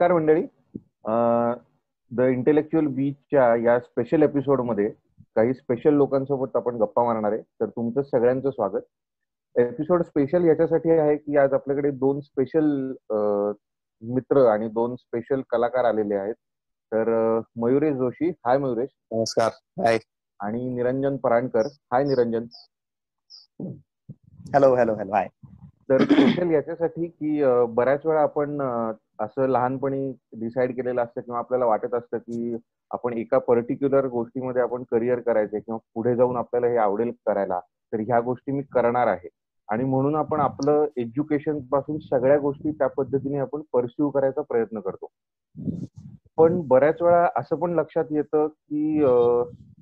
नमस्कार मंडळी. The intellectual बीचच्या या स्पेशल एपिसोडमध्ये काही स्पेशल लोकांसोबत आपण गप्पा मारणार आहे. तर तुमचं सगळ्यांचं स्वागत. एपिसोड स्पेशल याच्यासाठी आहे की आज आपल्याकडे दोन स्पेशल मित्र आणि दोन स्पेशल कलाकार आलेले आहेत. तर मयुरेश जोशी हाय मयुरेश. नमस्कार. हाय आणि Niranjan Parankar hi Niranjan. Hello hello hello hi तर स्पेशल याच्यासाठी की बऱ्याच वेळा आपण असं लहानपणी डिसाईड केलेलं असतं किंवा आपल्याला वाटत असतं की आपण एका पर्टिक्युलर गोष्टीमध्ये आपण करिअर करायचंय किंवा पुढे जाऊन आपल्याला हे आवडेल करायला तर ह्या गोष्टी मी करणार आहे. आणि म्हणून आपण आपलं एज्युकेशनपासून सगळ्या गोष्टी त्या पद्धतीने आपण परस्यू करायचा प्रयत्न करतो. पण बऱ्याच वेळा असं पण लक्षात येतं की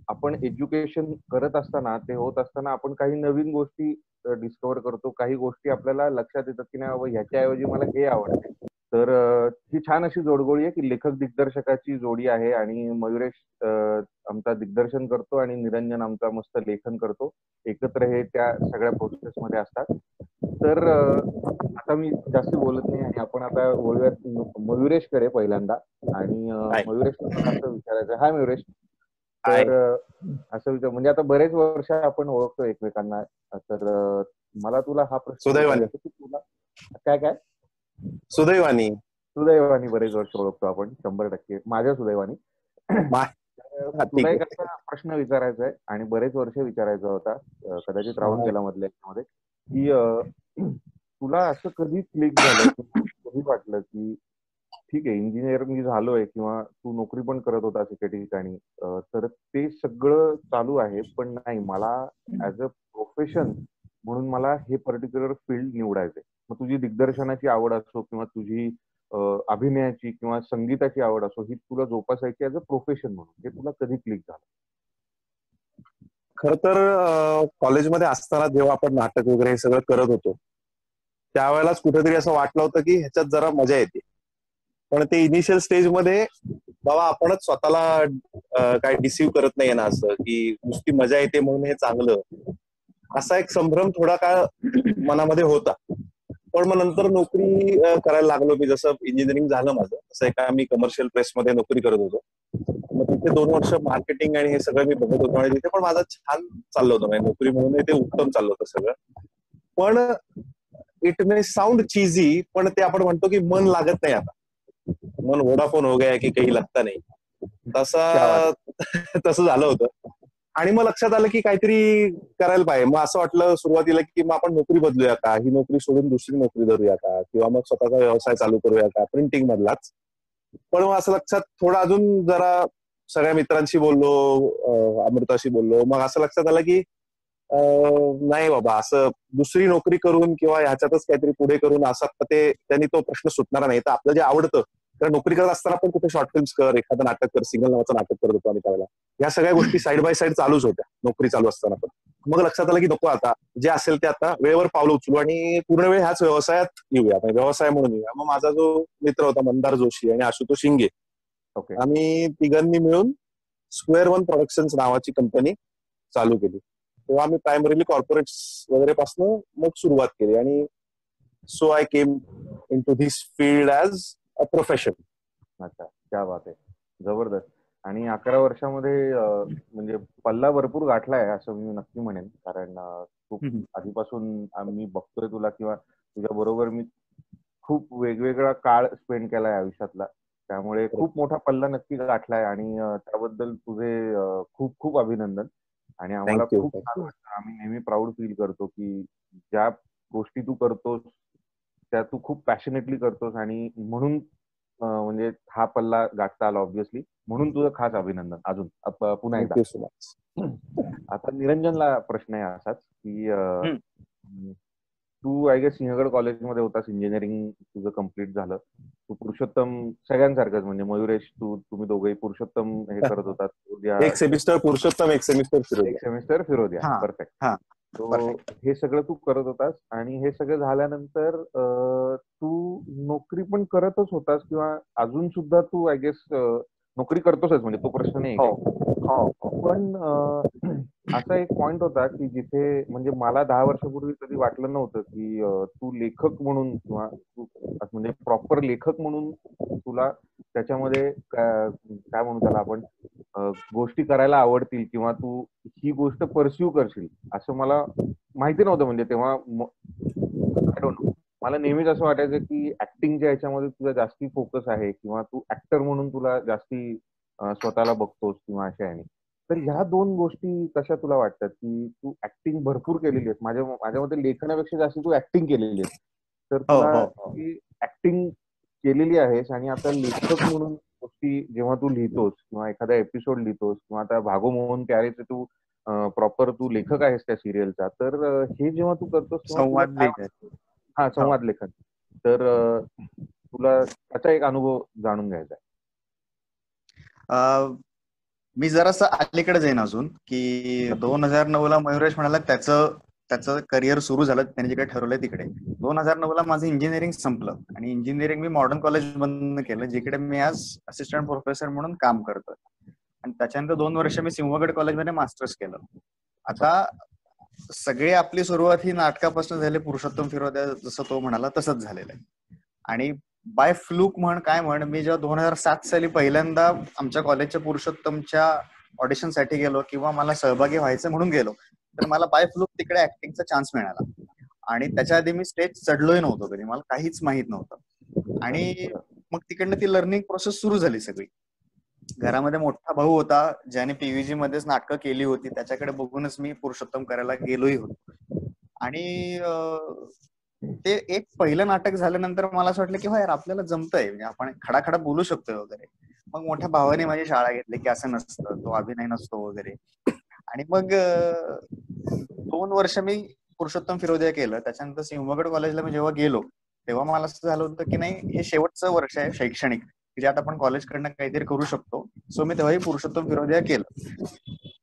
आपण एज्युकेशन करत असताना ते होत असताना आपण काही नवीन गोष्टी डिस्कवर करतो. काही गोष्टी आपल्याला लक्षात येतात की नाही बाबा ह्याच्याऐवजी मला हे आवडते तर ही छान अशी जोडगोळी आहे की लेखक दिग्दर्शकाची जोडी आहे आणि मयुरेश आमचा दिग्दर्शन करतो आणि निरंजन आमचा मस्त लेखन करतो. एकत्र हे त्या सगळ्या प्रोसेस मध्ये असतात. तर आता मी जास्त बोलत नाही आणि आपण आता बोलूयात मयुरेशकडे पहिल्यांदा. आणि मयुरेश असं विचारायचं हाय मयुरेश. तर असं विचार म्हणजे आता बरेच वर्ष आपण ओळखतो एकमेकांना. तर मला तुला हा प्रश्न तुला काय काय? सुदैवानी. सुदैवानी बरेच वर्ष ओळखतो आपण शंभर टक्के. माझ्या सुदैवानी. तुला एक असा प्रश्न विचारायचा आहे आणि बरेच वर्ष विचारायचा होता कदाचित राहून गेला मधल्या याच्यामध्ये की तुला असं कधी क्लिक झालं कधी वाटलं की ठीक आहे इंजिनियर मी झालोय किंवा तू नोकरी पण करत होता एका ठिकाणी तर ते सगळं चालू आहे पण नाही. मला ऍज अ प्रोफेशन म्हणून मला हे पर्टिक्युलर फील्ड निवडायचंय. मग तुझी दिग्दर्शनाची आवड असो किंवा तुझी अभिनयाची किंवा संगीताची आवड असो ही तुला जोपासायची ऍज अ प्रोफेशन म्हणून हे तुला कधी क्लिक झालं? खर तर कॉलेजमध्ये असताना जेव्हा आपण नाटक वगैरे हे सगळं करत होतो त्यावेळेलाच कुठेतरी असं वाटलं होतं की ह्याच्यात जरा मजा येते. पण ते इनिशियल स्टेजमध्ये बाबा आपणच स्वतःला काय डिसिव्ह करत नाही ना असं की नुसती मजा येते म्हणून हे चांगलं. असा एक संभ्रम थोडा काळ मनामध्ये होता. पण मग नंतर नोकरी करायला लागलो मी जसं इंजिनिअरिंग झालं माझं तसं एका मी कमर्शियल प्रेसमध्ये नोकरी करत होतो. मग तिथे दोन वर्ष मार्केटिंग आणि हे सगळं मी बघत होतो आणि तिथे पण माझं छान चाललं होतं म्हणजे नोकरी म्हणून ते उत्तम चाललं होतं सगळं. पण इट मे साऊंड चीजी पण ते आपण म्हणतो की मन लागत नाही आता. मन वोडाफोन हो गया की काही लागता नाही. तसा तसं झालं होतं. आणि मग लक्षात आलं की काहीतरी करायला पाहिजे. मग असं वाटलं सुरुवातीला की मग आपण नोकरी बदलूया का? ही नोकरी सोडून दुसरी नोकरी धरूया का? किंवा मग स्वतःचा व्यवसाय चालू करूया का? प्रिंटिंग मधलाच. पण मग असं लक्षात थोडं अजून जरा सगळ्या मित्रांशी बोललो अमृताशी बोललो. मग असं लक्षात आलं की नाही बाबा असं दुसरी नोकरी करून किंवा ह्याच्यातच काहीतरी पुढे करून असं ते त्यांनी तो प्रश्न सुटणार नाही. तर आपलं जे आवडतं कारण नोकरी करत असताना पण कुठे शॉर्ट फिल्म्स कर एखादं नाटक कर सिंगल नावाचं नाटक करत होतो आम्ही त्यावेळेला. या सगळ्या गोष्टी साईड बाय साईड चालूच होत्या नोकरी चालू असताना पण. मग लक्षात आलं की नको आता. जे असेल ते आता वेळेवर पावलं उचलू आणि पूर्ण वेळ ह्याच व्यवसायात येऊया. व्यवसाय म्हणून येऊया. मग माझा जो मित्र होता मंदार जोशी आणि आशुतोष शिंगे आम्ही तिघांनी मिळून स्क्वेअर वन प्रोडक्शन नावाची कंपनी चालू केली. तेव्हा आम्ही प्रायमरीली कॉर्पोरेट वगैरे पासून मग सुरुवात केली. आणि so I came into this field as profession अच्छा क्या बात आहे. जबरदस्त. आणि अकरा वर्षामध्ये म्हणजे पल्ला भरपूर गाठलाय असं मी नक्की म्हणेन. कारण खूप आधीपासून मी बघतोय तुला किंवा तुझ्या बरोबर मी खूप वेगवेगळा काळ स्पेंड केलाय आयुष्यातला. त्यामुळे खूप मोठा पल्ला नक्की गाठलाय आणि त्याबद्दल तुझे खूप खूप अभिनंदन. आणि आम्हाला खूप छान वाटतं आम्ही नेहमी प्राऊड फील करतो की ज्या गोष्टी तू करतोस त्या तू खूप पॅशनेटली करतोस आणि म्हणून म्हणजे हा पल्ला गाठता आला ऑब्व्हियसली म्हणून तुझं खास अभिनंदन. अजून पुन्हा एकदा. आता निरंजनला प्रश्न आहे असाच की तू आय गेस सिंहगड कॉलेजमध्ये होतास इंजिनिअरिंग तुझं कंप्लीट झालं. तू पुरुषोत्तम सगळ्यांसारखंच म्हणजे मयुरेश तू तुम्ही दोघेही पुरुषोत्तम हे करत होतात. एक सेमिस्टर पुरुषोत्तम एक सेमिस्टर एक सेमिस्टर फिरोदिया. परफेक्ट हे सगळं तू करत होतास आणि हे सगळं झाल्यानंतर तू नोकरी पण करतच होतास किंवा अजून सुद्धा तू आय गेस नोकरी करतोच म्हणजे तो प्रश्न नाही हो, हो, पण असा एक पॉइंट होता की जिथे म्हणजे मला दहा वर्षापूर्वी कधी वाटलं नव्हतं की तू लेखक म्हणून किंवा म्हणजे प्रॉपर लेखक म्हणून तुला त्याच्यामध्ये काय म्हणू त्याला आपण गोष्टी करायला आवडतील किंवा तू ही गोष्ट परस्यू करशील असं मला माहिती नव्हतं. म्हणजे तेव्हा मला नेहमीच असं वाटायचं की ऍक्टिंगच्या याच्यामध्ये तुझा जास्ती फोकस आहे किंवा तू ऍक्टर म्हणून तुला जास्ती स्वतःला बघतोस किंवा अशा आहे तर ह्या दोन गोष्टी कशा तुला वाटतात की तू ऍक्टिंग भरपूर केलेली आहेस माझ्या माझ्या मते लेखनापेक्षा जास्त तू ऍक्टिंग केलेली आहेस तर हो, तुला ऍक्टिंग हो, हो. केलेली आहेस आणि आता लेखक म्हणून गोष्टी जेव्हा तू लिहितोस किंवा एखादा एपिसोड लिहितोस किंवा आता भागो मोहन प्यारेचे तू प्रॉपर तू लेखक आहेस त्या सिरियलचा तर हे जेव्हा तू करतोस संवाद लेखन. हा संवाद लेखन. तर तुला त्याचा एक अनुभव जाणून घ्यायचा मी जरासं अलीकडे जाईन अजून की दोन हजार नऊ ला मयुरेश म्हणाला त्याचं त्याचं करिअर सुरू झालं त्यांनी जिकडे ठरवलं ठरवलंय तिकडे. दोन हजार नऊ ला माझं इंजिनिअरिंग संपलं आणि इंजिनिअरिंग मी मॉडर्न कॉलेज बंद केलं जिकडे मी आज असिस्टंट प्रोफेसर म्हणून काम करतोय. आणि त्याच्यानंतर दोन वर्ष मी सिंहगड कॉलेजमध्ये मास्टर्स केलं. आता सगळी आपली सुरुवात ही नाटकापासून झाली पुरुषोत्तम फिरोद्या जसं तो म्हणाला तसंच झालेलं आहे. आणि बाय फ्लूक म्हण काय म्हण मी जेव्हा दोन हजार सात साली पहिल्यांदा आमच्या कॉलेजच्या पुरुषोत्तमच्या ऑडिशनसाठी गेलो किंवा मला सहभागी व्हायचं म्हणून गेलो तर मला बाय फ्लूक तिकडे ऍक्टिंगचा चान्स मिळाला. आणि त्याच्या आधी मी स्टेज चढलोय नव्हतो कधी मला काहीच माहीत नव्हतं. आणि मग तिकडनं ती लर्निंग प्रोसेस सुरू झाली सगळी. घरामध्ये मोठा भाऊ होता ज्याने पीव्हीजी मध्येच नाटकं केली होती. त्याच्याकडे बघूनच मी पुरुषोत्तम करायला गेलोही होतो. आणि ते एक पहिलं नाटक झाल्यानंतर मला असं वाटलं की यार आपल्याला जमतंय. म्हणजे आपण खडाखडा बोलू शकतोय वगैरे. मग मोठ्या भावाने माझी शाळा घेतली की असं नसतं. तो अभिनय नसतो वगैरे. आणि मग दोन वर्ष मी पुरुषोत्तम फिरोदिया केलं. त्याच्यानंतर सिंहगड कॉलेजला मी जेव्हा गेलो तेव्हा मला असं झालं होतं की नाही हे शेवटचं वर्ष आहे शैक्षणिक. म्हणजे ज्यात आपण कॉलेजकडनं काहीतरी करू शकतो. सो मी तेव्हाही पुरुषोत्तम फिरोदिया केलं.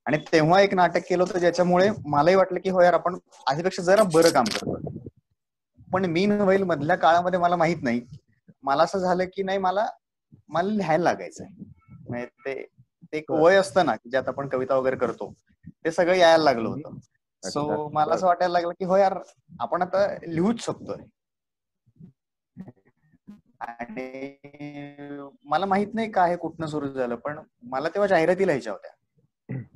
आणि तेव्हा एक नाटक केलं होतं ज्याच्यामुळे मलाही वाटलं की हो यार आपण आधीपेक्षा जरा बरं काम करतो पण मी नव्हेल मधल्या काळामध्ये मला माहीत नाही. मला असं झालं की नाही मला मला लिहायला लागायचं म्हणजे ते ते एक वय असतं ना की ज्यात आपण कविता वगैरे करतो ते सगळं यायला लागलं होतं. सो मला असं वाटायला लागलं की हो यार आपण आता लिहूच शकतोय. आणि मला माहीत नाही काय कुठनं सुरू झालं पण मला तेव्हा जाहिराती लिहायच्या होत्या.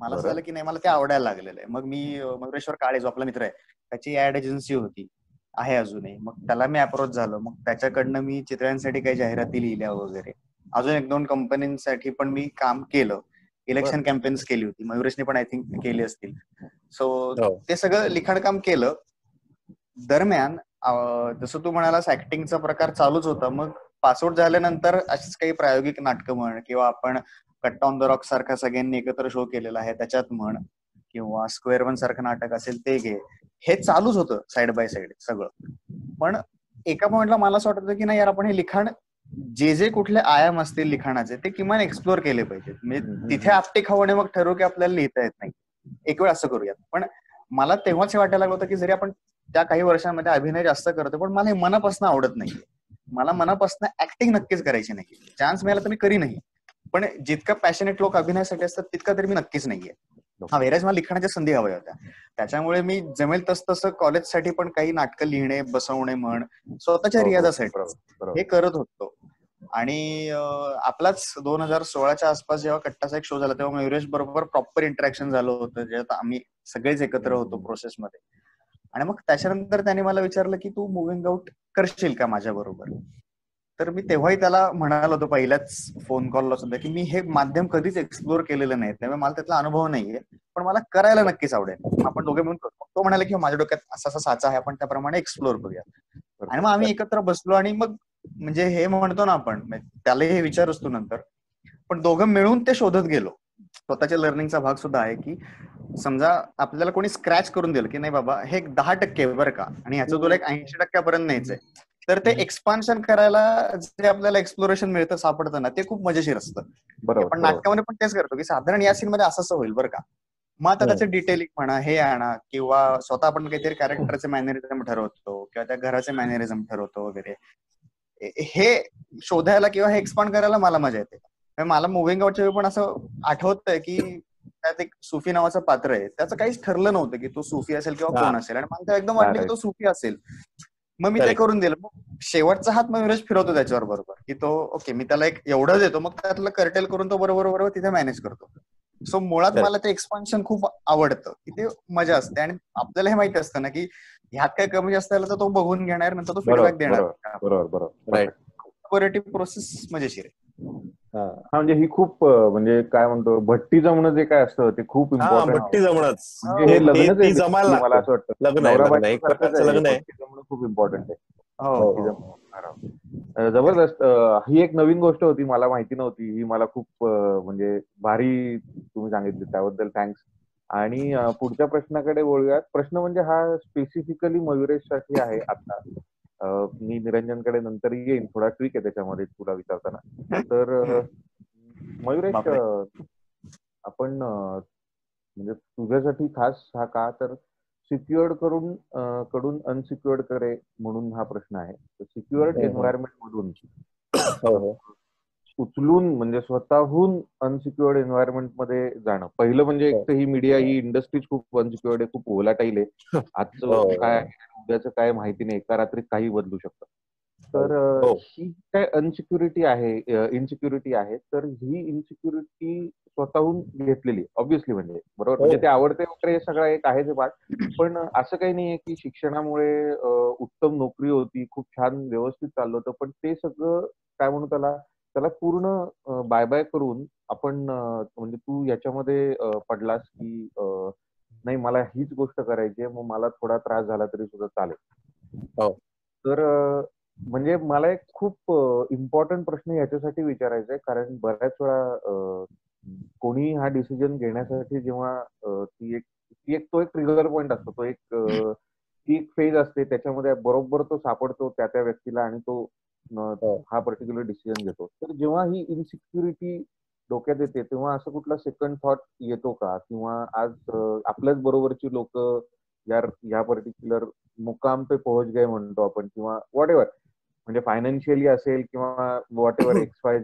मला असं झालं की नाही मला ते आवडायला लागलेलं आहे. मग मी मगरेश्वर काळे जो आपला मित्र आहे त्याची ऍड एजन्सी होती. आहे अजूनही. मग त्याला मी अप्रोच झालो. मग त्याच्याकडनं मी चित्रांसाठी काही जाहिराती लिहिल्या वगैरे. अजून एक दोन कंपन्यांसाठी पण मी काम केलं. इलेक्शन कॅम्पेन्स केली होती. मयुरेशने पण आय थिंक केली असतील. सो हो. ते सगळं लिखाण काम केलं. दरम्यान जसं तू म्हणालास ऍक्टिंगचा प्रकार चालूच होता. मग पासआउट झाल्यानंतर अशीच काही प्रायोगिक नाटकं म्हण किंवा आपण कट्टा ऑन द रॉक सारखा सगळ्यांनी एकत्र शो केलेला आहे त्याच्यात म्हण किंवा स्क्वेअर वन सारखं नाटक असेल ते घे. हे चालूच होतं साइड बाय साइड सगळं. पण एका पॉइंटला मला असं वाटतं की नाही यार आपण हे लिखाण जे जे कुठले आयाम असतील लिखाणाचे ते किमान एक्सप्लोर केले पाहिजेत. म्हणजे तिथे आपटे खावणे मग ठरवू की आपल्याला लिहिता येत नाही. एक वेळ असं करूयात. पण मला तेव्हाच हे वाटायला लागलं होतं की जरी आपण त्या काही वर्षांमध्ये अभिनय जास्त करतो पण मला हे मनापासून आवडत नाहीये. मला मनापासून ऍक्टिंग नक्कीच करायची नाही चान्स मिळाला तर मी करी नाही पण जितकं पॅशनेट लोक अभिनयासाठी असतात तितका तरी मी नक्कीच नाहीये. हा वेराज मला लिखाणाच्या संधी हव्या होत्या. त्याच्यामुळे मी जमेल तस तसं कॉलेजसाठी पण काही नाटकं लिहिणे बसवणे म्हण स्वतःच्या रियाजासाठी हे करत होतो. आणि आपलाच दोन हजार सोळाच्या आसपास जेव्हा कट्टाचा एक शो झाला तेव्हा मयुरेश बरोबर प्रॉपर इंटरॅक्शन झालं होतं. ज्यात आम्ही सगळेच एकत्र होतो प्रोसेसमध्ये आणि मग त्याच्यानंतर त्याने मला विचारलं की तू मुव्हिंग आउट करशील का माझ्या बरोबर? तर मी तेव्हाही त्याला म्हणालो होतो पहिल्याच फोन कॉलला सुद्धा की मी हे माध्यम कधीच एक्सप्लोर केलेलं नाही. त्यामुळे मला त्यातला अनुभव नाहीये. पण मला करायला नक्कीच आवडेल. आपण दोघे म्हणून करतो तो म्हणाले की माझ्या डोक्यात असा असा साचा आहे आपण त्याप्रमाणे एक्सप्लोर करूया. आणि मग आम्ही एकत्र बसलो आणि मग म्हणजे हे म्हणतो ना आपण त्याला हे विचार असतो नंतर. पण दोघं मिळून ते शोधत गेलो. स्वतःच्या लर्निंगचा भाग सुद्धा आहे की समजा आपल्याला कोणी स्क्रॅच करून दिलं की नाही बाबा हे एक दहा टक्के बरं का? आणि ह्याचं तुला एक ऐंशी टक्क्यापर्यंत न्यायचंय. तर ते एक्सपान्शन करायला जे आपल्याला एक्सप्लोरेशन मिळतं सापडतं ना ते खूप मजेशीर असतं. बरोबर पण नाटकामध्ये पण तेच करतो की साधारण या सीन मध्ये असं होईल बरं का. मग आता त्याचं डिटेलिंग म्हणा हे आणा किंवा स्वतः आपण काहीतरी कॅरेक्टरचे मॅनेरिझम ठरवतो किंवा त्या घराचे मॅनेरिझम ठरवतो वगैरे. हे शोधायला किंवा हे एक्सपांड करायला मला मजा येते. मला मुव्हिंग आउटच्या वेळी पण असं आठवतंय की त्यात एक सुफी नावाचं पात्र आहे. त्याचं काहीच ठरलं नव्हतं की तो सुफी असेल किंवा. कोण असेल. आणि मला एकदम वाटलं की. तो सुफी असेल. मग मी ते. करून दिलं. मग शेवटचा हात मग विराज फिरवतो त्याच्यावर बरोबर. की तो ओके मी त्याला एक एवढं देतो मग त्यातलं कर्टेल करून तो बरोबर बरोबर तिथे मॅनेज करतो. सो मुळात. मला ते एक्सपान्शन खूप आवडतं. की ते मजा असते. आणि आपल्याला हे माहिती असतं ना की ह्यात काय कमी जास्त आलं तर तो बघून घेणार नंतर तो फीडबॅक देणार. प्रोसेस मजेशीर आहे. हा. हा म्हणजे ही खूप म्हणजे काय म्हणतो भट्टी जमणं जे काय असतं ते खूप हा, इम्पॉर्टंट भट्टी जमणच. म्हणजे हे जमायला मला असं वाटतं. लग्न आहे लग्न आहे. जमणं खूप इम्पॉर्टंट आहे. हो भट्टी जमणं. अं, जबरदस्त ही एक नवीन गोष्ट होती मला माहिती नव्हती. ही मला खूप म्हणजे भारी तुम्ही सांगितली त्याबद्दल थँक्स आणि पुढच्या प्रश्नाकडे वळूयात. प्रश्न म्हणजे हा स्पेसिफिकली मयुरेशसाठी आहे आता. मी निरंजनकडे नंतर येईन. थोडा ट्विक आहे त्याच्यामध्ये तुला विचारताना. तर मयुरेश आपण म्हणजे तुझ्यासाठी खास हा का? तर सिक्युअर्ड करून कडून अनसिक्युअर्ड करे म्हणून हा प्रश्न आहे. सिक्युअर्ड. एन्व्हायरमेंट मधून हो हो. उचलून म्हणजे स्वतःहून अनसिक्युअर्ड एन्व्हायरमेंटमध्ये जाणं. पहिलं म्हणजे हो. एक तर ही. मीडिया ही इंडस्ट्रीज खूप अनसिक्युअर्ड आहे खूप ओलाटाईल आहे. आजचं हो. काय आहे, उद्याचं काय माहिती नाही एका रात्रीत काही बदलू शकतं. तर हो. ही. काय अनसिक्युरिटी आहे इनसिक्युरिटी आहे तर ही इनसिक्युरिटी स्वतःहून घेतलेली ऑब्व्हियसली म्हणजे. बरोबर? हो. म्हणजे ते आवडते वगैरे हे सगळं एक आहे ते पाठ पण असं काही नाहीये की शिक्षणामुळे उत्तम नोकरी होती खूप छान व्यवस्थित चाललं होतं पण ते सगळं काय म्हणू त्याला त्याला पूर्ण बाय बाय करून आपण म्हणजे तू याच्यामध्ये पडलास की नाही मला हीच गोष्ट करायची आहे मग मला थोडा त्रास झाला तरी सुद्धा चालेल हो. तर म्हणजे मला एक खूप इम्पॉर्टंट प्रश्न याच्यासाठी विचारायचा आहे कारण बऱ्याच वेळा कोणी हा डिसिजन घेण्यासाठी जेव्हा ती एक ती एक तो एक ट्रिगर पॉइंट असतो तो एक ती एक फेज असते त्याच्यामध्ये बरोबर तो सापडतो त्या त्या व्यक्तीला आणि तो हो. हा पर्टिक्युलर डिसिजन घेतो तर जेव्हा ही इनसिक्युरिटी डोक्यात येते तेव्हा असं कुठला सेकंड थॉट येतो का किंवा आज आपल्याच बरोबरची लोक यार या पर्टिक्युलर मुकाम पे पोहोच गए म्हणतो आपण किंवा व्हॉट एव्हर म्हणजे फायनान्शियली असेल किंवा whatever X Y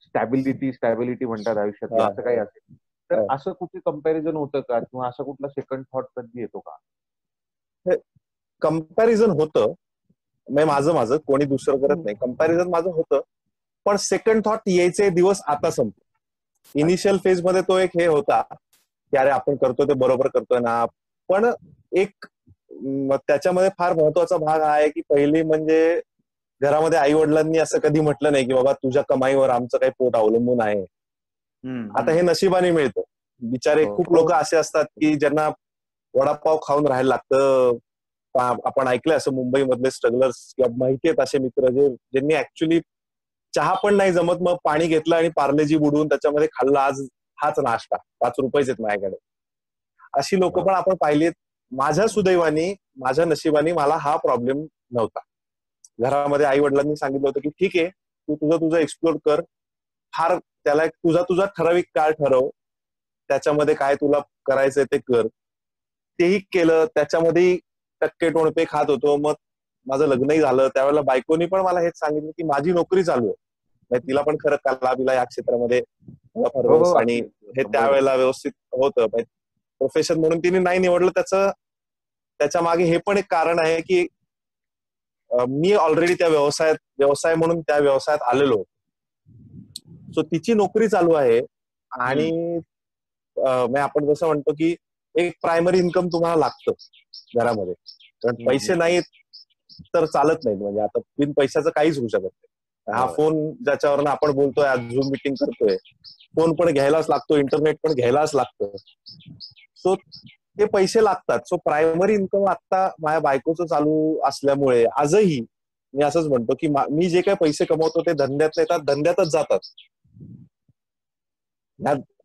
stability stability म्हणतात आयुष्यात हा. असं काही असेल तर हा. असं कुठे कंपॅरिझन होतं का किंवा असं कुठला सेकंड थॉट कधी येतो का कंपॅरिझन होतं म्हणजे माझं माझं कोणी दुसरं करत नाही. कंपॅरिझन माझं होतं. पण सेकंड थॉट यायचे दिवस आता संपले. इनिशियल फेजमध्ये तो एक हे होता की अरे आपण करतोय ते बरोबर करतोय ना. पण एक त्याच्यामध्ये फार महत्त्वाचा भाग हा आहे की पहिली म्हणजे घरामध्ये आई वडिलांनी असं कधी म्हटलं नाही की बाबा तुझ्या कमाईवर आमचं काही पोट अवलंबून आहे. आता हे नशिबाने मिळतं. बिचारे हो. खूप लोक असे असतात की ज्यांना वडापाव खाऊन राहायला लागतं. आपण ऐकलंय असं मुंबईमधले स्ट्रगलर्स किंवा माहिती आहेत असे मित्र जे ज्यांनी ऍक्च्युली चहा पण नाही जमत मग पाणी घेतलं आणि पार्लेजी बुडवून त्याच्यामध्ये खाल्ला आज हाच नाश्ता. पाच रुपयेच आहेत माझ्याकडे. अशी लोक पण आपण पाहिलीत माझ्या सुदैवानी माझ्या नशिबाने मला हा प्रॉब्लेम नव्हता. घरामध्ये आई वडिलांनी सांगितलं होतं की ठीक आहे तू तुझं तुझं एक्सप्लोर कर. फार त्याला एक तुझा तुझा ठराविक काळ ठरव. त्याच्यामध्ये काय तुला करायचंय ते कर. तेही केलं. त्याच्यामध्ये टक्के टोणपे खात होतो. मग माझं लग्नही झालं. त्यावेळेला बायकोनी पण मला हेच सांगितलं की माझी नोकरी चालू आहे. म्हणजे तिला पण खरं कला बिला या क्षेत्रामध्ये हो, हो, आणि हे त्यावेळेला व्यवस्थित होतं. प्रोफेशन म्हणून तिने नाही निवडलं त्याचं त्याच्यामागे हे पण एक कारण आहे की मी ऑलरेडी त्या व्यवसायात व्यवसाय म्हणून त्या व्यवसायात आलेलो सो तिची नोकरी चालू आहे. आणि म्हणजे आपण जसं म्हणतो की एक प्रायमरी इन्कम तुम्हाला लागतं घरामध्ये. कारण. पैसे नाहीत तर चालत नाहीत. म्हणजे आता बिन पैशाचं काहीच होऊ शकत नाही. हा. फोन ज्याच्यावर आपण बोलतोय आज झूम मिटिंग करतोय फोन पण घ्यायलाच लागतो इंटरनेट पण घ्यायलाच लागतं. सो ते पैसे लागतात. सो प्रायमरी इन्कम आता माझ्या बायकोचं चालू असल्यामुळे आजही मी असंच म्हणतो की मा- जे काही पैसे कमवतो ते धंद्यात येतात धंद्यातच जातात.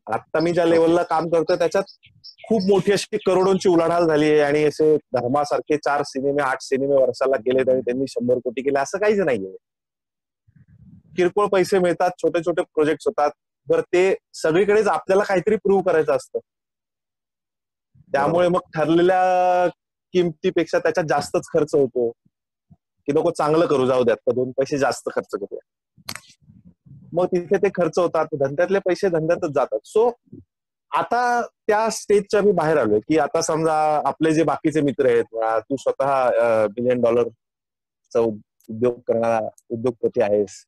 आता मी ज्या लेवलला काम करतोय त्याच्यात खूप मोठी अशी करोडोंची उलाढाल झाली आहे आणि असे धर्मासारखे चार सिनेमे आठ सिनेमे वर्षाला केले आणि त्यांनी शंभर कोटी केले असं काहीच नाहीये. किरकोळ पैसे मिळतात छोटे छोटे प्रोजेक्ट होतात. तर ते सगळीकडेच आपल्याला काहीतरी प्रूव्ह करायचं असतं. त्यामुळे मग ठरलेल्या किमतीपेक्षा त्याच्यात जास्तच खर्च होतो. की नको चांगलं करू जाऊ द्यात. का दोन पैसे जास्त खर्च करूया. मग तिथे ते खर्च होतात धंद्यातले पैसे धंद्यातच जातात. सो आता त्या स्टेजच्या मी बाहेर आलोय की आता समजा आपले जे बाकीचे मित्र आहेत तू स्वतः बिलियन डॉलरचा उद्योग करणारा उद्योगपती आहेस.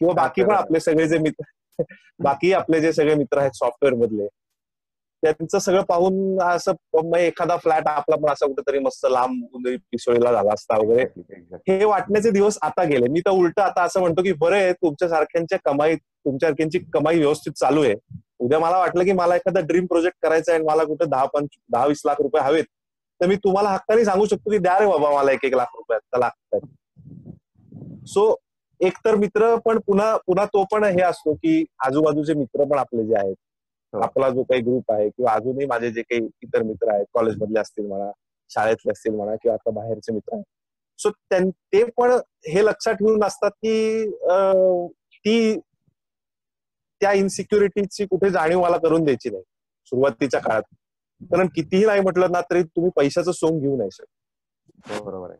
किंवा बाकी पण आपले सगळे जे मित्र बाकी आपले जे सगळे मित्र आहेत सॉफ्टवेअर मधले त्यांचं सगळं पाहून असं एखादा फ्लॅट आपला पण असा कुठेतरी मस्त लांब पिसोळीला झाला असता वगैरे. हे वाटण्याचे दिवस आता गेले. मी तर उलट आता असं म्हणतो की बरं आहे तुमच्या सारख्यांच्या कमाई तुमच्यासारख्यांची कमाई व्यवस्थित चालू आहे. उद्या मला वाटलं की मला एखादा ड्रीम प्रोजेक्ट करायचा आहे मला कुठे दहा पंच दहा वीस लाख रुपये हवेत तर मी तुम्हाला हक्काने सांगू शकतो की द्या रे बाबा मला एक एक लाख रुपये आता लागतात. सो एकतर मित्र पण पुन्हा पुन्हा तो पण हे असतो की आजूबाजूचे मित्र पण आपले जे आहेत. आपला जो काही ग्रुप आहे किंवा अजूनही माझे जे काही इतर मित्र आहेत कॉलेजमधले असतील म्हणा शाळेतले असतील म्हणा किंवा आता बाहेरचे मित्र आहेत. सो ते पण हे लक्षात ठेवून असतात की ती त्या इन्सिक्युरिटीची कुठे जाणीव मला करून द्यायची नाही सुरुवातीच्या काळात. कारण कितीही नाही म्हटलं ना तरी तुम्ही पैशाचं सोंग घेऊ नाही शकत. हो, बरोबर आहे.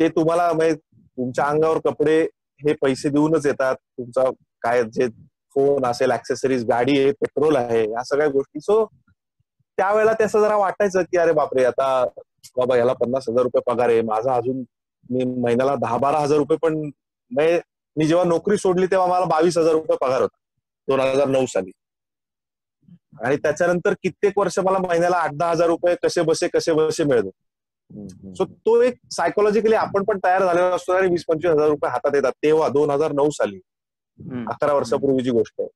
ते तुम्हाला म्हणजे तुमच्या अंगावर कपडे हे पैसे देऊनच येतात तुमचा काय जे फोन असेल ऍक्सेसरीज गाडी आहे पेट्रोल आहे या सगळ्या गोष्टी. सो त्यावेळेला त्याचं जरा वाटायचं की अरे बापरे आता बाबा याला पन्नास हजार रुपये पगार आहे. माझा अजून मी महिन्याला दहा बारा हजार रुपये पण म्हणजे मी जेव्हा नोकरी सोडली तेव्हा मला बावीस हजार रुपये पगार होता. दोन हजार नऊ साली. आणि त्याच्यानंतर कित्येक वर्ष मला महिन्याला आठ दहा हजार रुपये कसे बसे कसे बसे मिळतो सो तो एक सायकोलॉजिकली आपण पण तयार झालेला असतो आणि वीस पंचवीस हजार रुपये हातात येतात. तेव्हा दोन हजार नऊ साली. अकरा वर्षापूर्वीची गोष्ट आहे.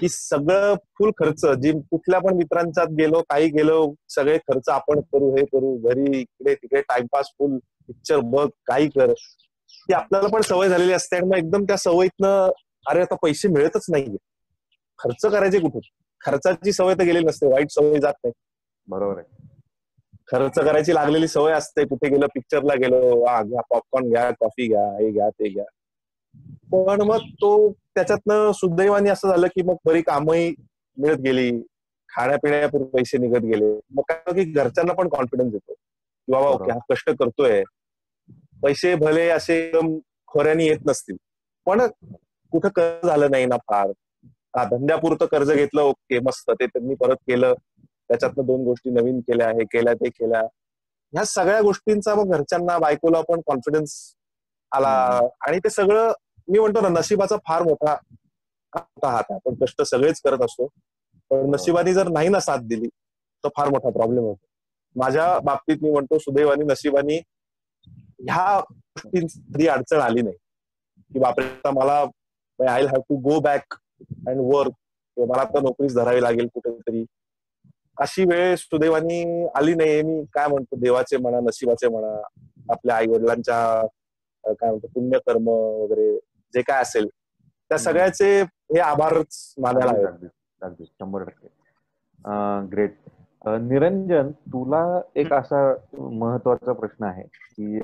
की सगळं फुल खर्च जी कुठल्या पण मित्रांच्यात गेलो काही गेलो सगळे खर्च आपण करू हे करू घरी इकडे तिकडे टाइमपास फुल पिक्चर बघ काही कर. ती आपल्याला पण सवय झालेली असते आणि मग एकदम त्या सवयीतनं अरे आता पैसे मिळतच नाहीये. खर्च करायचे कुठे खर्चाची सवय तर गेलेली नसते वाईट सवय जात नाही. बरोबर आहे. खर्च करायची लागलेली सवय असते कुठे गेलो पिक्चरला गेलो वा घ्या पॉपकॉर्न घ्या कॉफी घ्या हे घ्या ते घ्या. पण मग तो त्याच्यातनं सुदैवानी असं झालं की मग बरी कामही मिळत गेली. खाण्यापिण्यापूर्वी पैसे निघत गेले. मग काय की घरच्यांना पण कॉन्फिडन्स येतो. की बाबा ओके हा कष्ट करतोय. पैसे भले असे खोऱ्यानी येत नसतील. पण कुठं कर्ज झालं नाही ना फार. हा धंद्यापुरतं कर्ज घेतलं ओके मस्त. ते त्यांनी परत केलं. त्याच्यातनं दोन गोष्टी नवीन केल्या हे केल्या ते केल्या. ह्या सगळ्या गोष्टींचा मग घरच्यांना बायकोला पण कॉन्फिडन्स आला. आणि ते सगळं मी म्हणतो ना नशिबाचा फार मोठा हात आहे. आपण कष्ट सगळेच करत असतो. पण नशिबाने जर नाही ना साथ दिली तर फार मोठा प्रॉब्लेम होतो. माझ्या बाबतीत मी म्हणतो सुदैवानी नशिबानी ह्या गोष्टींची अडचण आली नाही. की बापरे मला I have to go back and work किंवा मला आता नोकरीच धरावी लागेल कुठेतरी. अशी वेळ सुदैवानी आली नाही मी काय म्हणतो देवाचे म्हणा नशिबाचे म्हणा आपल्या आई वडिलांच्या काय म्हणतो पुण्यकर्म वगैरे जे काय असेल त्या सगळ्याचे हे आभारच मानायला हवे अगदी शंभर टक्के. ग्रेट निरंजन तुला एक असा महत्त्वाचा प्रश्न आहे की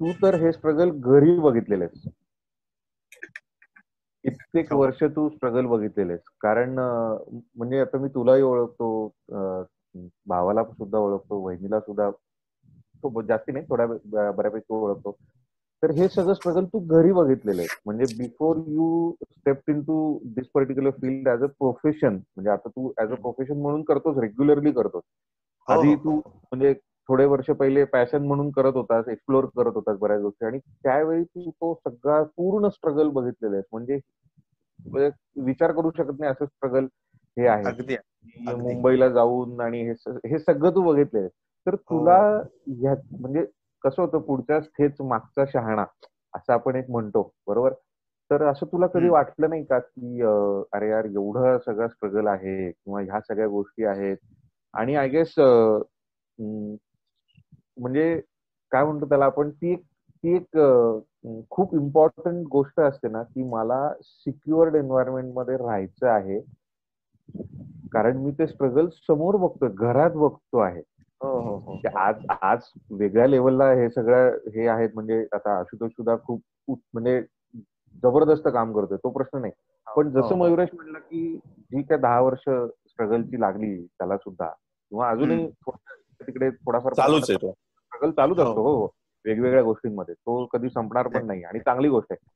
तू तर हे स्ट्रगल घरी बघितलेले कित्येक हो. वर्ष तू स्ट्रगल बघितलेले कारण म्हणजे आता मी तुलाही ओळखतो भावाला सुद्धा ओळखतो वहिनीला सुद्धा तो जास्ती नाही थोड्या बऱ्यापैकी ओळखतो. तर हे सगळं स्ट्रगल तू घरी बघितलेलं आहे. म्हणजे before you step into this particular field as a profession म्हणजे आता तू ऍज अ प्रोफेशन म्हणून करतोस रेग्युलरली करतोस. हो, आधी हो. तू म्हणजे थोडे वर्ष पहिले पॅशन म्हणून करत होतास एक्सप्लोर करत होतास बऱ्याच गोष्टी. आणि त्यावेळी तू तो सगळा पूर्ण स्ट्रगल बघितलेला आहेस. म्हणजे, म्हणजे विचार करू शकत नाही असं स्ट्रगल हे आहे. मुंबईला जाऊन आणि हे सगळं तू बघितलंय तर तुला ह्या म्हणजे कसं होतं पुढच्या थेच मागचा शहाणा? असं आपण एक म्हणतो. बरोबर? तर असं तुला कधी वाटलं नाही का की अरे यार एवढं सगळं स्ट्रगल आहे किंवा ह्या सगळ्या गोष्टी आहेत? आणि आय गेस म्हणजे काय म्हणतो त्याला आपण ती एक ती एक खूप इम्पॉर्टंट गोष्ट असते ना की मला सिक्युअर्ड एन्व्हायरमेंटमध्ये राहायचं आहे. कारण मी ते स्ट्रगल समोर बघतोय घरात बघतो आहे. हो, हो, हो. आज आज वेगळ्या लेवलला हे सगळं हे आहेत. म्हणजे आता आशुतोष सुद्धा खूप म्हणजे जबरदस्त काम करतोय तो प्रश्न नाही. पण जसं मयुरेश म्हणलं की जी काय दहा वर्ष स्ट्रगलची लागली त्याला सुद्धा किंवा अजूनही तिकडे थोडाफार चालूच आहे स्ट्रगल चालूच असतो. हो. वेगवेगळ्या गोष्टींमध्ये. तो कधी संपणार पण नाही आणि चांगली गोष्ट आहे.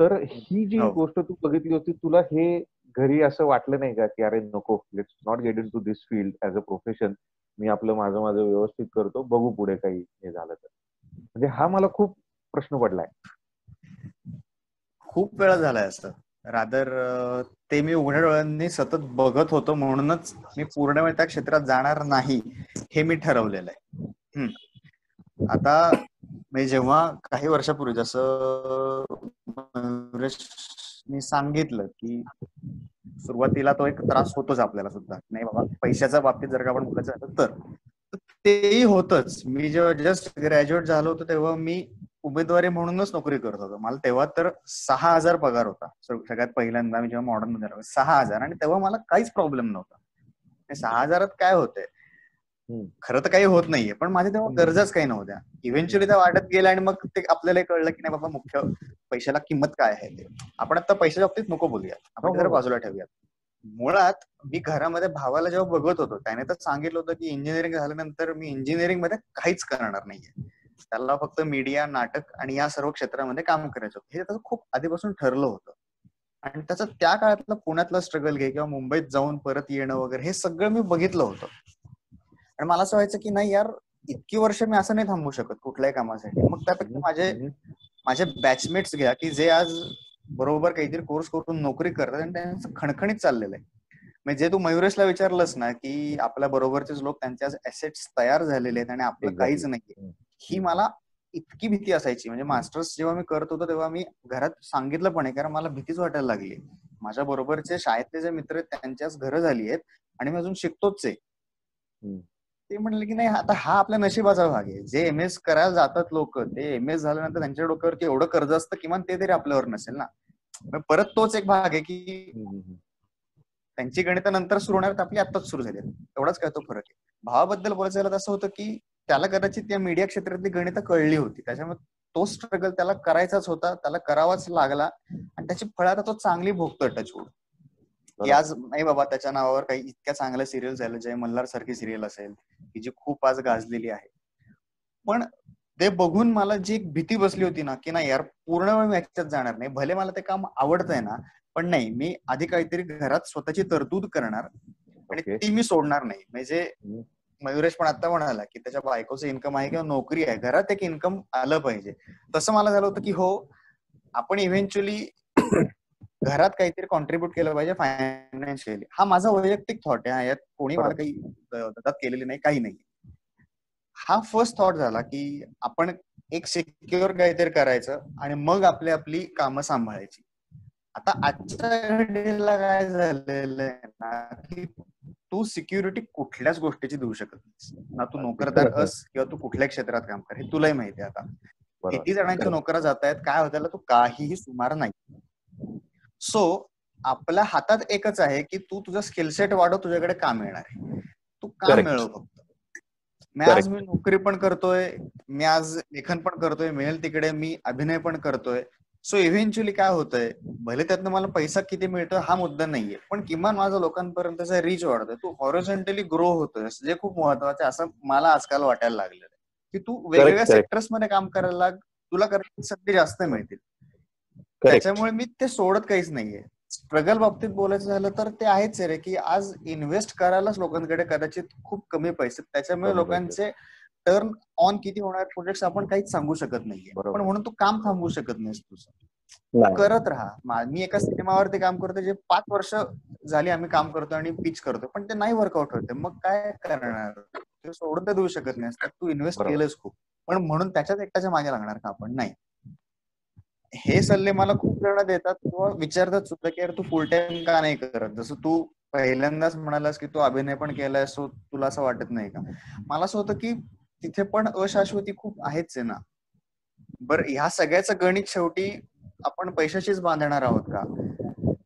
तर ही जी गोष्ट तू बघितली होती तुला हे घरी असं वाटलं नाही का की अरे नको let's not get into this field as a profession मी आपलं माझं माझं व्यवस्थित करतो बघू पुढे काही हे झालं तर. म्हणजे हा मला खूप प्रश्न पडलाय. खूप वेळा झालाय असं. रादर ते मी उघड्या डोळ्यांनी सतत बघत होतो म्हणूनच मी पूर्ण वेळ त्या क्षेत्रात जाणार नाही हे मी ठरवलेलं आहे. आता म्हणजे जेव्हा काही वर्षापूर्वी जसं मी सांगितलं की सुरुवातीला तो एक त्रास होतोच आपल्याला सुद्धा. नाही बाबा पैशाच्या बाबतीत जर का आपण बोलायचं झालं तर. तेही होतच. मी जेव्हा जस्ट ग्रॅज्युएट झालो होतो तेव्हा मी उमेदवारी म्हणूनच नोकरी करत होतो. मला तेव्हा तर सहा हजार पगार होता. सगळ्यात पहिल्यांदा मी जेव्हा मॉडर्नमध्ये सहा हजार. आणि तेव्हा मला काहीच प्रॉब्लेम नव्हता. सहा हजारात काय होतंय? खरं तर काही होत नाहीये पण माझ्या तेव्हा गरजाच काही नव्हत्या. इव्हेंच्युअली त्या वाटत गेल्या आणि मग ते आपल्याला कळलं की नाही बाबा मुख्य पैशाला किंमत काय आहे ते. आपण आता पैशाच्या बाबतीत नको बोलूया आपण जरा बाजूला ठेवूयात. मुळात मी घरामध्ये भावाला जेव्हा बघत होतो त्याने तर सांगितलं होतं की इंजिनिअरिंग झाल्यानंतर मी इंजिनिअरिंगमध्ये काहीच करणार नाहीये. त्याला फक्त मीडिया नाटक आणि या सर्व क्षेत्रामध्ये काम करायचं होतं. हे त्याचं खूप आधीपासून ठरलं होतं. आणि त्याचं त्या काळातलं पुण्यातलं स्ट्रगल घे किंवा मुंबईत जाऊन परत येणं वगैरे हे सगळं मी बघितलं होतं. आणि मला असं व्हायचं की नाही यार इतकी वर्ष मी असं नाही थांबू शकत कुठल्याही कामासाठी. मग त्यापेक्षा माझे माझे बॅचमेट्स घ्या की जे आज बरोबर काहीतरी कोर्स करून नोकरी करतात आणि त्यांचं खणखणीत चाललेलं आहे. म्हणजे जे तू मयुरेशला विचारलंस ना की आपल्या बरोबरचेच लोक त्यांचे ऍसेट्स तयार झालेले आहेत आणि आपलं काहीच नाही ही मला इतकी भीती असायची. म्हणजे मास्टर्स जेव्हा मी करत होतो तेव्हा मी घरात सांगितलं पण आहे कारण मला भीतीच वाटायला लागली. माझ्या बरोबरचे शाळेतले जे मित्र आहेत त्यांच्याच घरं झाली आहेत आणि मी अजून शिकतोच आहे. ते म्हणले की नाही आता हा आपल्या नशिबाचा भाग आहे. जे एम एस करायला जातात लोक ते एम एस झाल्यानंतर त्यांच्या डोक्यावरती एवढं कर्ज असतं किमान ते तरी आपल्यावर नसेल ना? परत तोच एक भाग आहे की त्यांची गणित नंतर सुरू होणार आपली आत्ताच सुरू झाली. एवढाच काय तो फरक आहे. भावाबद्दल बोलायचं झालं असं होतं की त्याला कदाचित त्या मीडिया क्षेत्रातली गणित कळली होती. त्याच्यामुळे तो स्ट्रगल त्याला करायचाच होता त्याला करावाच लागला आणि त्याची फळं आता तो चांगली भोगतोय टचवूड की आज नाही बाबा त्याच्या नावावर काही इतक्या चांगल्या सिरियल झालं जय मल्हार सारखी सिरियल असेल की जी खूप आज गाजलेली आहे. पण ते बघून मला जी एक भीती बसली होती ना की नाही यार पूर्ण वेळ मी ह्याच्यात जाणार नाही. भले मला ते काम आवडतंय ना पण नाही मी आधी काहीतरी घरात स्वतःची तरतूद करणार आणि ती मी सोडणार नाही. म्हणजे मयुरेश पण आता म्हणाला की त्याच्या बायकोचं इन्कम आहे किंवा नोकरी आहे घरात एक इन्कम आलं पाहिजे. तसं मला झालं होतं की हो आपण इव्हेंच्युअली घरात काहीतरी कॉन्ट्रीब्युट केलं पाहिजे फायनान्शियली हा माझा वैयक्तिक थॉट आहे यात कोणी मला काही केलेली नाही काही नाही. हा फर्स्ट थॉट झाला की आपण एक सिक्युअर काहीतरी करायचं आणि मग आपली आपली कामं सांभाळायची. आता आजच्या घडीला काय झालेलं आहे ना की तू सिक्युरिटी कुठल्याच गोष्टीची देऊ शकत नाहीस. ना तू नोकरदार अस किंवा तू कुठल्या क्षेत्रात काम कर हे तुलाही माहिती आहे आता. किती जणांच्या नोकऱ्या जात आहेत काय होत्याला तू काहीही सुमार नाही. सो आपल्या हातात एकच आहे की तू तुझं स्किलसेट वाढव तुझ्याकडे काम येणार आहे. तू काम मिळव फक्त. मी आज मी नोकरी पण करतोय मी आज लेखन पण करतोय मिळेल तिकडे मी अभिनय पण करतोय. सो इव्हेंच्युअली काय होतंय भले त्यातनं मला पैसा किती मिळतोय हा मुद्दा नाहीये पण किमान माझा लोकांपर्यंतचा रीच वाढतोय. तू हॉरिझॉन्टली ग्रो होतोय जे खूप महत्वाचं आहे असं मला आजकाल वाटायला लागलेलं आहे. की तू वेगवेगळ्या सेक्टर्समध्ये काम करायला लाग तुला करायची संधी जास्त मिळतील. त्याच्यामुळे मी ते सोडत काहीच नाहीये. स्ट्रगल बाबतीत बोलायचं झालं तर ते आहेच रे की आज इन्व्हेस्ट करायलाच लोकांकडे कदाचित खूप कमी पैसे त्याच्यामुळे लोकांचे टर्न ऑन किती होणार प्रोजेक्ट आपण काहीच सांगू शकत नाहीये. पण म्हणून तू काम थांबवू शकत नाहीस तुझं. करत राहा. मी एका सिनेमावरती काम करतो जे पाच वर्ष झाली आम्ही काम करतो आणि पिच करतो पण ते नाही वर्कआउट होते मग काय करणार? ते सोडून तर देऊ शकत नाहीस. तू इन्व्हेस्ट केलंस खूप. पण म्हणून त्याच्यात एकट्याच्या मागे लागणार का आपण? नाही. हे सल्ले मला खूप जण देतात. किंवा विचारतात सुद्धा की तू फुल टाइम का नाही करत? जसं तू पहिल्यांदाच म्हणालास की तू अभिनय पण केलाय सो तुला असं वाटत नाही का? मला असं होतं की तिथे पण अशाश्वती खूप आहेच आहे ना. बर ह्या सगळ्याचं गणित शेवटी आपण पैशाशीच बांधणार आहोत का?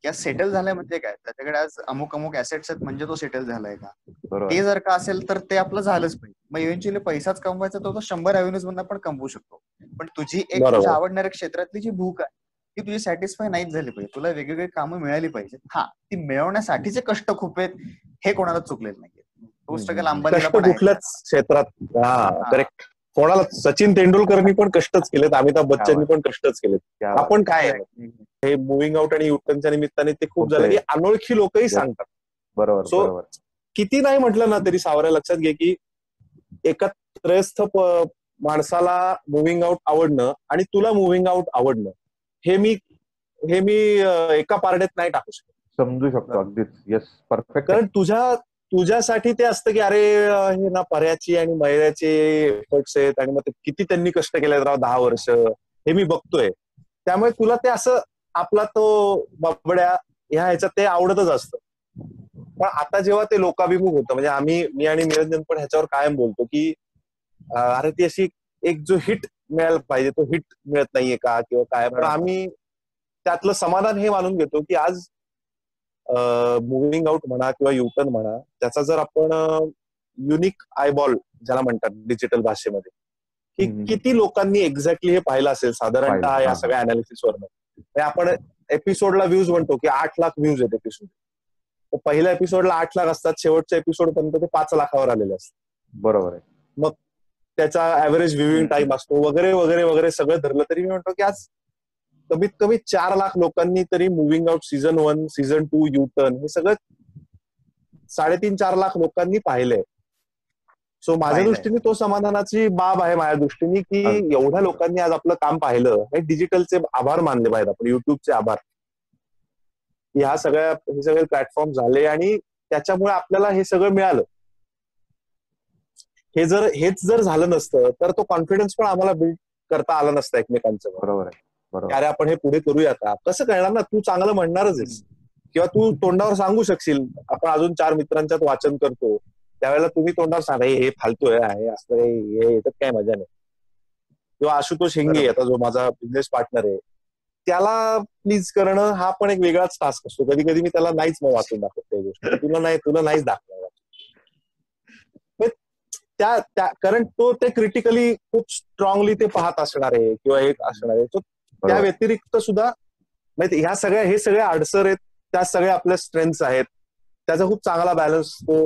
या सेटल झालाय म्हणजे काय? त्याच्याकडे आज अमुक अमुक ऍसेट्स आहेत म्हणजे तो सेटल झालाय का? ते जर का असेल तर ते आपलं झालंच पाहिजे. मग इव्हेंच्युअली पैसाच कमवायचा तो शंभर अव्हेन्यूज मधून आपण कमवू शकतो. पण तुझी एक तुझ्या आवडणाऱ्या क्षेत्रातली जी भूक आहे ती तुझी सॅटिस्फाय नाहीच झाली पाहिजे. तुला वेगवेगळी कामं मिळाली पाहिजे हा ती मिळवण्यासाठीचे कष्ट खूप आहेत हे कोणाला चुकलेलं नाहीये. तो स्ट्रगल अंबानीला पण क्षेत्रात हा करेक्ट कोणाला सचिन तेंडुलकरनी पण कष्टच केलेत अमिताभ बच्चननी पण कष्टच केलेत. आपण काय? हे मुव्हिंग आउट आणि युटर्नच्या निमित्ताने ते खूप झालं. अनोळखी लोकही. सांगतात. बरोबर. किती नाही म्हटलं ना तरी सावऱ्या लक्षात घे की एका त्रयस्थ माणसाला मुव्हिंग आउट आवडणं आणि तुला मुव्हिंग आउट आवडणं हे मी हे मी एका पारड्यात नाही टाकू शकत. समजू शकतो अगदीच. येस परफेक्ट कारण तुझ्या तुझ्यासाठी ते असतं की अरे हे ना पर्याची आणि मैऱ्याचे एफर्ट्स आहेत आणि मग किती त्यांनी कष्ट केले राव दहा वर्ष हे मी बघतोय. त्यामुळे तुला ते असं आपला तो बाबड्या ह्या ह्याच्यात ते आवडतच असतं. पण आता जेव्हा ते लोकाभिमुख होतं म्हणजे आम्ही मी आणि निरंजन पण ह्याच्यावर कायम बोलतो की अरे ती अशी एक जो हिट मिळायला पाहिजे तो हिट मिळत नाहीये का किंवा काय पण. आम्ही त्यातलं समाधान हे मानून घेतो की आज मुव्हिंग आउट म्हणा किंवा युटर्न म्हणा त्याचा जर आपण युनिक आयबॉल ज्याला म्हणतात डिजिटल भाषेमध्ये की. किती लोकांनी एक्झॅक्टली हे पाहिलं असेल साधारणतः या. सगळ्या अनालिसिस वरनं आपण एपिसोडला व्ह्यूज म्हणतो की आठ लाख व्ह्यूज आहेत एपिसोड पहिल्या एपिसोडला आठ लाख असतात. शेवटच्या एपिसोड पर्यंत ते पाच लाखावर आलेले असतात. बरोबर आहे. त्याचा ऍव्हरेज व्ह्यूइंग टाइम असतो. वगैरे वगैरे वगैरे सगळं धरलं तरी मी म्हणतो की आज कमीत कमी चार लाख लोकांनी तरी moving out season one season two U turn हे सगळं साडेतीन चार लाख लोकांनी पाहिलंय. सो माझ्या. दृष्टीने तो समाधानाची बाब आहे माझ्या दृष्टीने की. एवढ्या लोकांनी आज आपलं काम पाहिलं. हे डिजिटलचे आभार मानले पाहिजेत आपण. युट्यूबचे आभार. ह्या सगळ्या हे सगळे प्लॅटफॉर्म झाले आणि त्याच्यामुळे आपल्याला हे सगळं मिळालं. हे जर हेच जर झालं नसतं तर तो कॉन्फिडन्स पण आम्हाला बिल्ड करता आला नसता एकमेकांचं. बरोबर आहे बरोबर. अरे आपण हे पुढे करूया का? कसं कळणार ना? तू चांगलं म्हणणारच आहेस. किंवा तू तोंडावर सांगू शकशील. आपण अजून चार मित्रांच्यात वाचन करतो. त्यावेळेला तुम्ही तोंडावर सांगा "हे- हे फालतू आहे हे असं हे याच्यात काय मजा नाही. किंवा आशुतोष हिंगे. आता जो माझा बिझनेस पार्टनर आहे. त्याला प्लीज करणं हा पण एक वेगळाच टास्क असतो. कधी कधी मी त्याला नाहीच मग वाचून दाखवत गोष्टी. तुला नाही तुला नाहीच दाखवणार त्या त्या कारण तो ते क्रिटिकली खूप स्ट्रॉंगली ते पाहत असणार आहे किंवा एक असणार आहे. तो त्या. व्यतिरिक्त सुद्धा माहिती ह्या सगळ्या हे सगळे अडसर आहेत त्या सगळ्या आपल्या स्ट्रेंथ्स आहेत. त्याचा खूप चांगला बॅलन्स तो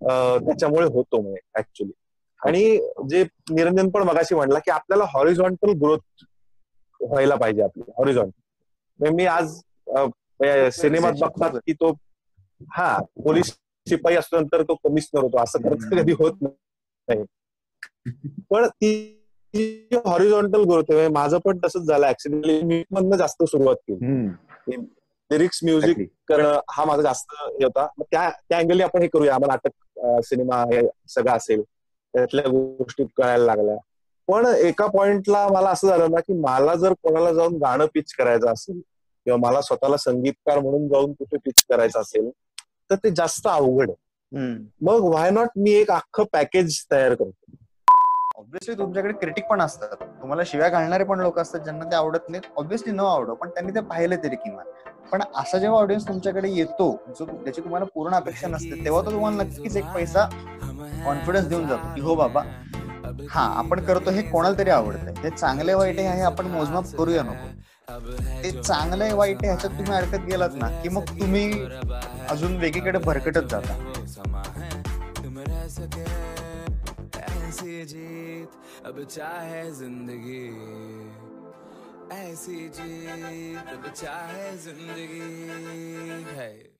त्याच्यामुळे होतो म्हणजे ऍक्च्युली आणि जे निरंजन पण मगाशी म्हणला की आपल्याला हॉरिझॉन्टल ग्रोथ व्हायला पाहिजे आपली हॉरिझॉन्टल मी आज सिनेमात बघतात की तो हा पोलीस शिपाई असल्यानंतर तो कमिशनर होतो असं खरंच कधी होत नाही. पण ती हॉरिझॉन्टल ग्रोथ आहे माझं पण तसंच झालं. ऍक्च्युली मी मधनं जास्त सुरुवात केली. Lyrics music. करणं हा माझा जास्त हे होता. त्या त्या अँगलने आपण हे करूया. आम्हाला नाटक सिनेमा हे सगळं असेल. त्यातल्या गोष्टी कळायला लागल्या. पण एका पॉइंटला मला असं झालं ना की मला जर कोणाला जाऊन गाणं पिच करायचं असेल किंवा मला स्वतःला संगीतकार म्हणून जाऊन कुठे पिच करायचं असेल तर ते जास्त अवघड आहे. मग व्हाय नॉट मी एक अख्खं पॅकेज तयार करतो? ऑब्व्हियसली तुमच्याकडे क्रिटिक पण असतात. तुम्हाला शिव्या घालणारे पण लोक असतात ज्यांना ते आवडत नाही ऑब्व्हियसली न आवडो पण त्यांनी ते पाहिलं तरी किमान. पण असा जेव्हा ऑडियन्स तुमच्याकडे येतो जो त्याची तुम्हाला पूर्ण अपेक्षा नसते तेव्हा तो तुम्हाला नक्कीच एक पैसा कॉन्फिडन्स देऊन जातो की हो बाबा हा आपण करतो हे कोणाला तरी आवडतंय. ते चांगले वाईट आहे हे आपण मोजमाप करूया नको. ते चांगलं आहे वाईट आहे ह्याच्यात तुम्ही अडकत गेलात ना की मग तुम्ही अजून वेगळीकडे भरकटत जाता. ऐसी जीत अब चाहे जिंदगी ऐसी जीत अब चाहे जिंदगी है।